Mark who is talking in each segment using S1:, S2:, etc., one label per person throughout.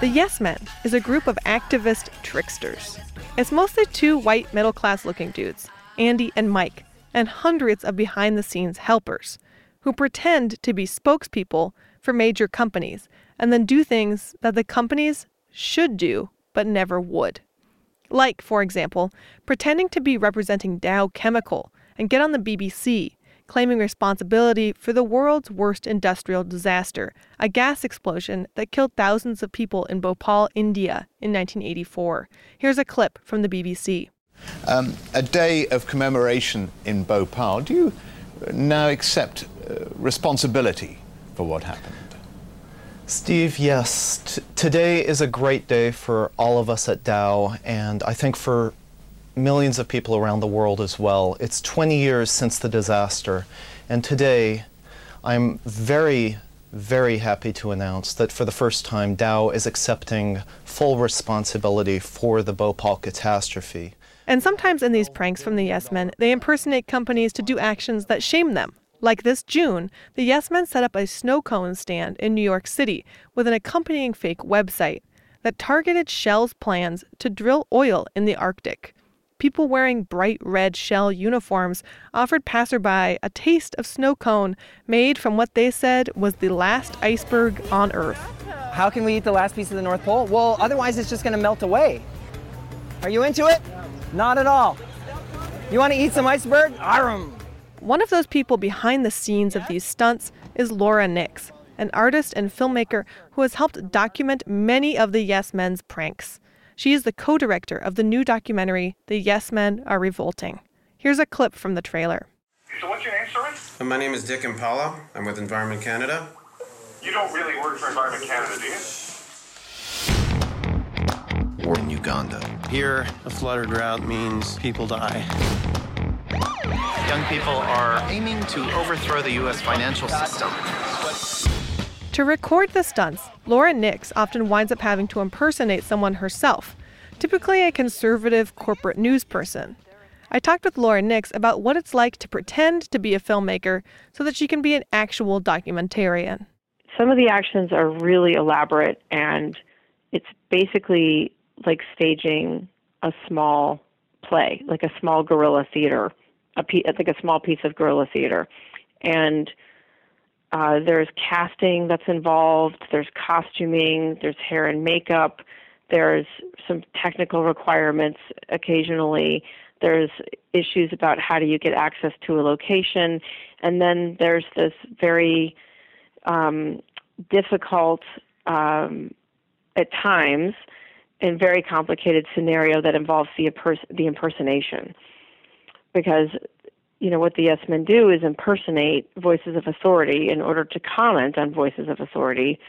S1: The Yes Men is a group of activist tricksters. It's mostly two white middle class looking dudes, Andy and Mike, and hundreds of behind the scenes helpers who pretend to be spokespeople for major companies and then do things that the companies should do but never would. Like, for example, pretending to be representing Dow Chemical and get on the BBC claiming responsibility for the world's worst industrial disaster, a gas explosion that killed thousands of people in Bhopal, India in 1984. Here's a clip from the BBC.
S2: Um, a day of commemoration in Bhopal. Do you now accept uh, responsibility for what happened?
S3: Steve, yes. T- today is a great day for all of us at Dow, and I think for millions of people around the world as well. It's 20 years since the disaster, and today I'm very, very happy to announce that for the first time, Dow is accepting full responsibility for the Bhopal catastrophe.
S1: And sometimes in these pranks from the Yes Men, they impersonate companies to do actions that shame them. Like this June, the Yes Men set up a snow cone stand in New York City with an accompanying fake website that targeted Shell's plans to drill oil in the Arctic people wearing bright red shell uniforms offered passerby a taste of snow cone made from what they said was the last iceberg on Earth.
S4: How can we eat the last piece of the North Pole? Well, otherwise it's just going to melt away. Are you into it? Not at all. You want to eat some iceberg? Arum.
S1: One of those people behind the scenes of these stunts is Laura Nix, an artist and filmmaker who has helped document many of the Yes Men's pranks. She is the co director of the new documentary, The Yes Men Are Revolting. Here's a clip from the trailer.
S5: So, what's your name, sorry?
S6: Uh, my name is Dick Impala. I'm with Environment Canada.
S5: You don't really work for Environment Canada,
S7: do you? War in Uganda.
S8: Here, a flooded or drought means people die.
S9: Young people are aiming to overthrow the U.S. financial system.
S1: To record the stunts, Laura Nix often winds up having to impersonate someone herself, typically a conservative corporate news person. I talked with Laura Nix about what it's like to pretend to be a filmmaker so that she can be an actual documentarian.
S10: Some of the actions are really elaborate, and it's basically like staging a small play, like a small guerrilla theater, a pe- like a small piece of guerrilla theater. And uh, there's casting that's involved, there's costuming, there's hair and makeup, there's some technical requirements occasionally, there's issues about how do you get access to a location, and then there's this very um, difficult, um, at times, and very complicated scenario that involves the, the impersonation. Because you know, what the yes men do is impersonate voices of authority in order to comment on voices of authority.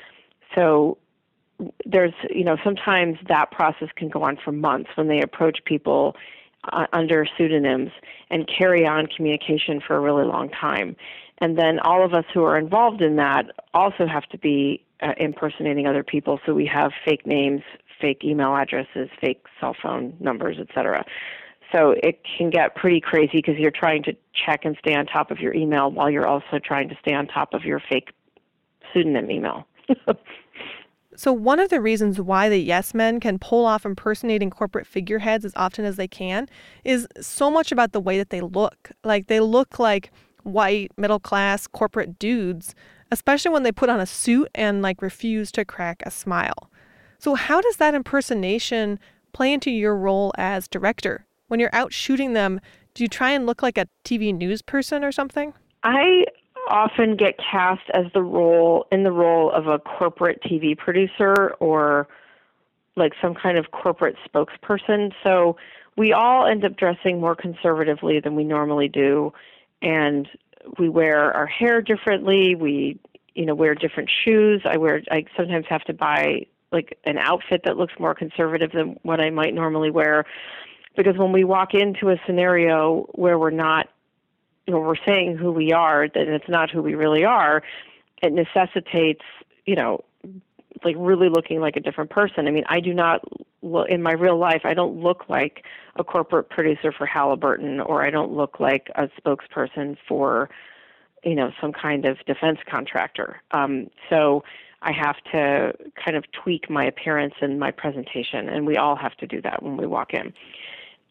S10: So there's, you know, sometimes that process can go on for months when they approach people uh, under pseudonyms and carry on communication for a really long time. And then all of us who are involved in that also have to be uh, impersonating other people. So we have fake names, fake email addresses, fake cell phone numbers, etc. So it can get pretty crazy because you're trying to check and stay on top of your email while you're also trying to stay on top of your fake pseudonym email.
S1: so, one of the reasons why the Yes Men can pull off impersonating corporate figureheads as often as they can is so much about the way that they look. Like, they look like white, middle class corporate dudes, especially when they put on a suit and like refuse to crack a smile. So, how does that impersonation play into your role as director? When you're out shooting them, do you try and look like a TV news person or something?
S10: I often get cast as the role in the role of a corporate TV producer or like some kind of corporate spokesperson. So we all end up dressing more conservatively than we normally do and we wear our hair differently, we you know wear different shoes. I wear I sometimes have to buy like an outfit that looks more conservative than what I might normally wear because when we walk into a scenario where we're not you know we're saying who we are and it's not who we really are. It necessitates you know like really looking like a different person. I mean i do not look in my real life i don't look like a corporate producer for halliburton or i don't look like a spokesperson for you know some kind of defense contractor. Um so I have to kind of tweak my appearance and my presentation, and we all have to do that when we walk in.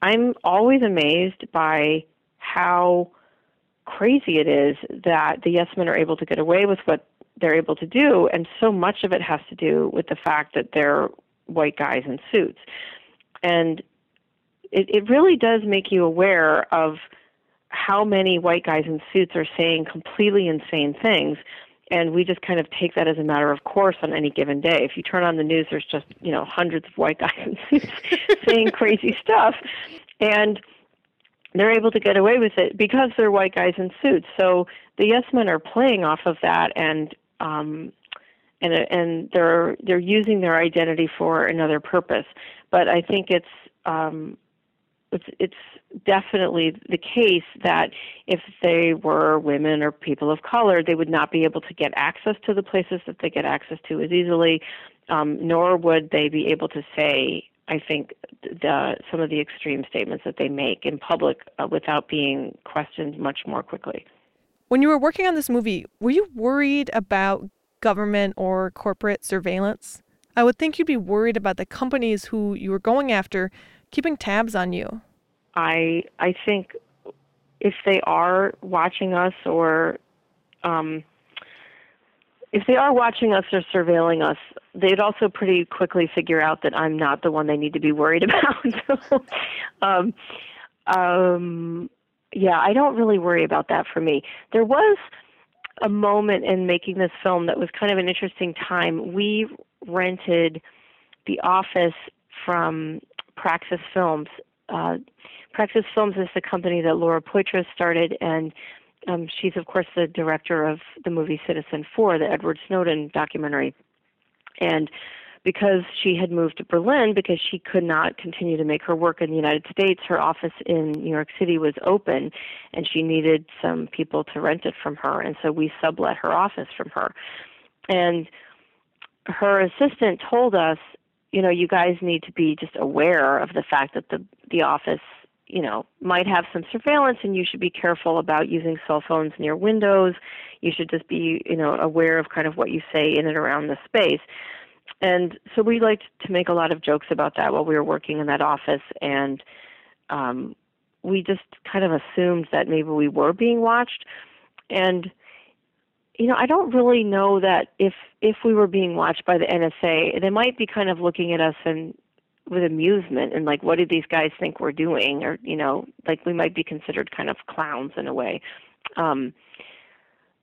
S10: I'm always amazed by how crazy it is that the yes men are able to get away with what they're able to do, and so much of it has to do with the fact that they're white guys in suits. And it, it really does make you aware of how many white guys in suits are saying completely insane things and we just kind of take that as a matter of course on any given day. If you turn on the news, there's just you know hundreds of white guys in suits saying crazy stuff, and they're able to get away with it because they're white guys in suits. So the yes men are playing off of that, and um, and and they're they're using their identity for another purpose. But I think it's um, it's it's definitely the case that if they were women or people of color, they would not be able to get access to the places that they get access to as easily, um, nor would they be able to say, I think, the, some of the extreme statements that they make in public uh, without being questioned much more quickly.
S1: When you were working on this movie, were you worried about government or corporate surveillance? I would think you'd be worried about the companies who you were going after keeping tabs on you.
S10: I I think if they are watching us or um, if they are watching us or surveilling us, they'd also pretty quickly figure out that I'm not the one they need to be worried about. um, um, yeah, I don't really worry about that for me. There was a moment in making this film that was kind of an interesting time. We rented the office from Praxis Films. Uh, Praxis Films is the company that Laura Poitras started, and um, she's, of course, the director of the movie Citizen Four, the Edward Snowden documentary. And because she had moved to Berlin because she could not continue to make her work in the United States, her office in New York City was open, and she needed some people to rent it from her, and so we sublet her office from her. And her assistant told us you know, you guys need to be just aware of the fact that the the office, you know, might have some surveillance, and you should be careful about using cell phones near windows. You should just be, you know, aware of kind of what you say in and around the space. And so we liked to make a lot of jokes about that while we were working in that office, and um, we just kind of assumed that maybe we were being watched, and you know, I don't really know that if if we were being watched by the NSA, they might be kind of looking at us and with amusement and like, what do these guys think we're doing? Or you know, like we might be considered kind of clowns in a way. Um,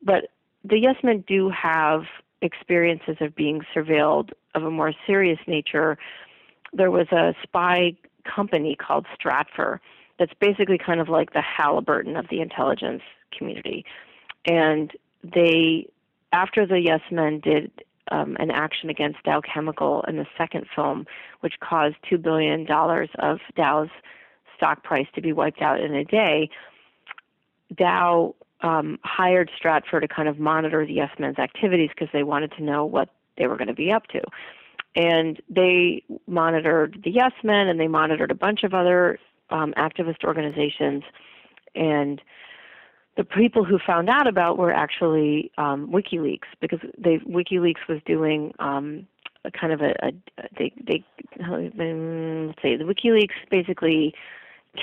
S10: but the Yes Men do have experiences of being surveilled of a more serious nature. There was a spy company called Stratfor that's basically kind of like the Halliburton of the intelligence community. And they, after the Yes Men did um, an action against Dow Chemical in the second film, which caused $2 billion of Dow's stock price to be wiped out in a day, Dow um, hired Stratfor to kind of monitor the Yes Men's activities because they wanted to know what they were going to be up to. And they monitored the Yes Men and they monitored a bunch of other um, activist organizations. And the people who found out about were actually um, WikiLeaks because they WikiLeaks was doing um, a kind of a, a they they let's say the WikiLeaks basically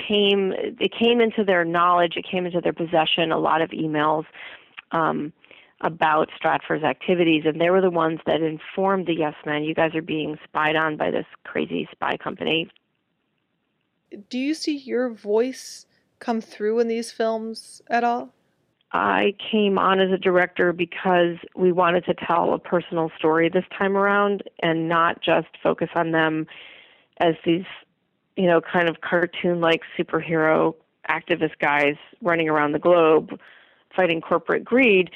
S10: came it came into their knowledge it came into their possession a lot of emails um, about Stratfor's activities and they were the ones that informed the Yes Men you guys are being spied on by this crazy spy company.
S1: Do you see your voice? Come through in these films at all?
S10: I came on as a director because we wanted to tell a personal story this time around and not just focus on them as these, you know, kind of cartoon like superhero activist guys running around the globe fighting corporate greed,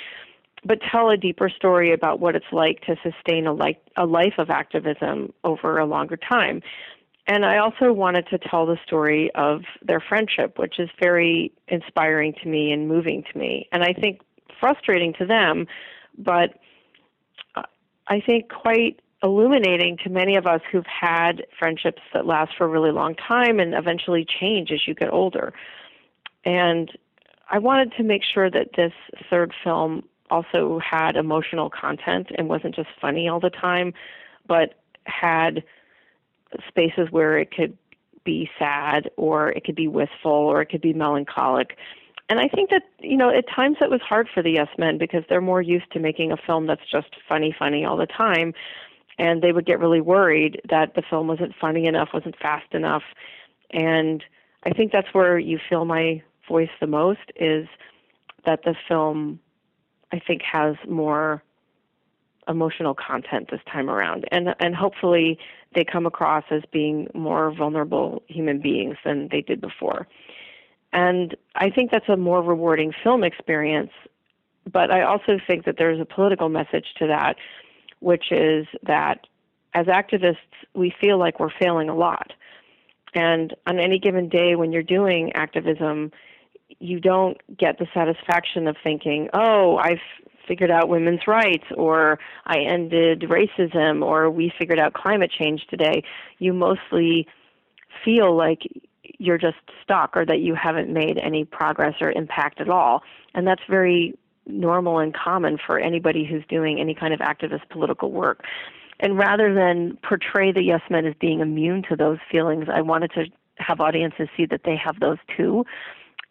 S10: but tell a deeper story about what it's like to sustain a, like, a life of activism over a longer time. And I also wanted to tell the story of their friendship, which is very inspiring to me and moving to me. And I think frustrating to them, but uh, I think quite illuminating to many of us who've had friendships that last for a really long time and eventually change as you get older. And I wanted to make sure that this third film also had emotional content and wasn't just funny all the time, but had spaces where it could be sad or it could be wistful or it could be melancholic. And I think that, you know, at times it was hard for the Yes Men because they're more used to making a film that's just funny, funny all the time. And they would get really worried that the film wasn't funny enough, wasn't fast enough. And I think that's where you feel my voice the most is that the film, I think, has more emotional content this time around, and and hopefully they come across as being more vulnerable human beings than they did before. And I think that's a more rewarding film experience. But I also think that there's a political message to that, which is that as activists, we feel like we're failing a lot. And on any given day when you're doing activism, you don't get the satisfaction of thinking, oh, I've figured out women's rights or I ended racism or we figured out climate change today, you mostly feel like you're just stuck or that you haven't made any progress or impact at all. And that's very normal and common for anybody who's doing any kind of activist political work. And rather than portray the yes men as being immune to those feelings, I wanted to have audiences see that they have those too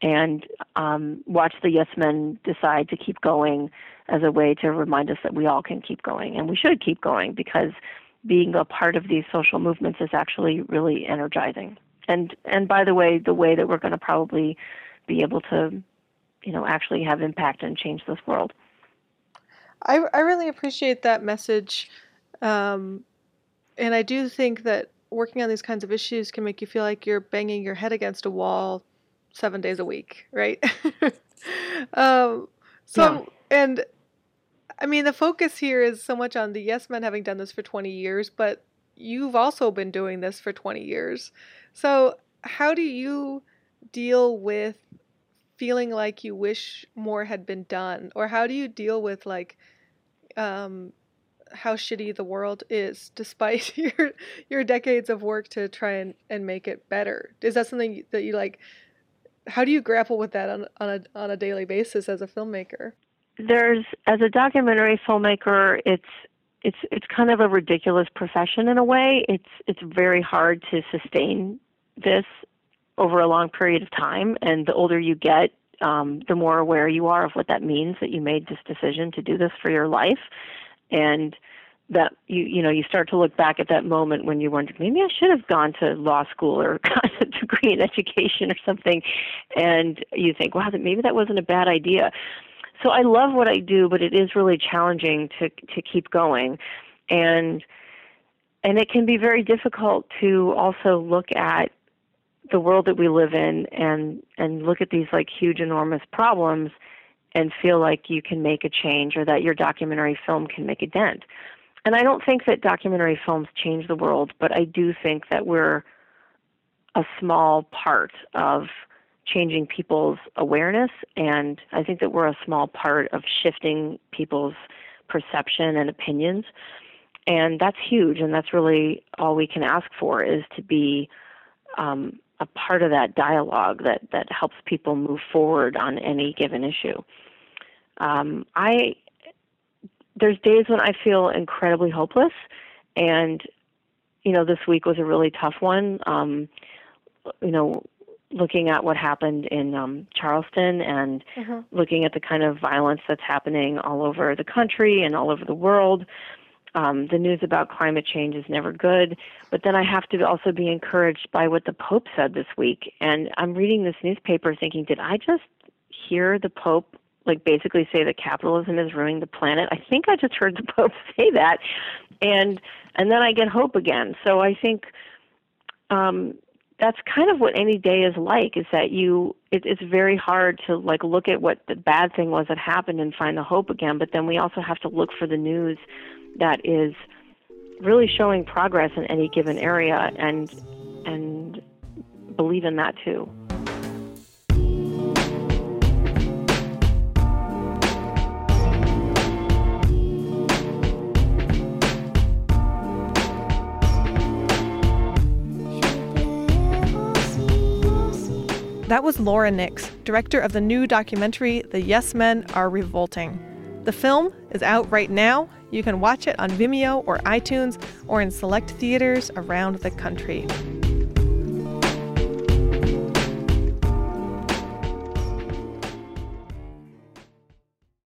S10: and um, watch the yes men decide to keep going as a way to remind us that we all can keep going and we should keep going because being a part of these social movements is actually really energizing. And and by the way, the way that we're going to probably be able to, you know, actually have impact and change this world.
S1: I I really appreciate that message, um, and I do think that working on these kinds of issues can make you feel like you're banging your head against a wall seven days a week, right? um, so yeah. and I mean, the focus here is so much on the Yes Men having done this for 20 years, but you've also been doing this for 20 years. So, how do you deal with feeling like you wish more had been done? Or how do you deal with, like, um, how shitty the world is despite your your decades of work to try and, and make it better is that something that you like how do you grapple with that on, on a on a daily basis as a filmmaker
S10: there's as a documentary filmmaker, it's it's it's kind of a ridiculous profession in a way. It's it's very hard to sustain this over a long period of time, and the older you get, um, the more aware you are of what that means that you made this decision to do this for your life, and that you you know you start to look back at that moment when you wondered maybe I should have gone to law school or got a degree in education or something, and you think wow that maybe that wasn't a bad idea. So I love what I do, but it is really challenging to to keep going, and and it can be very difficult to also look at the world that we live in and and look at these like huge enormous problems and feel like you can make a change or that your documentary film can make a dent. And I don't think that documentary films change the world, but I do think that we're a small part of changing people's awareness, and I think that we're a small part of shifting people's perception and opinions. And that's huge, and that's really all we can ask for is to be um, a part of that dialogue that, that helps people move forward on any given issue. Um, I there's days when I feel incredibly hopeless, and you know this week was a really tough one. Um, you know, looking at what happened in um, Charleston and mm-hmm. looking at the kind of violence that's happening all over the country and all over the world. Um, the news about climate change is never good, but then I have to also be encouraged by what the Pope said this week. And I'm reading this newspaper thinking, did I just hear the Pope like basically say that capitalism is ruining the planet? I think I just heard the Pope say that, and and then I get hope again. So I think um, that's kind of what any day is like is that you it, it's very hard to like look at what the bad thing was that happened and find the hope again but then we also have to look for the news that is really showing progress in any given area and and believe in that too
S1: That was Laura Nix, director of the new documentary The Yes Men Are Revolting. The film is out right now. You can watch it on Vimeo or iTunes or in select theaters around the country.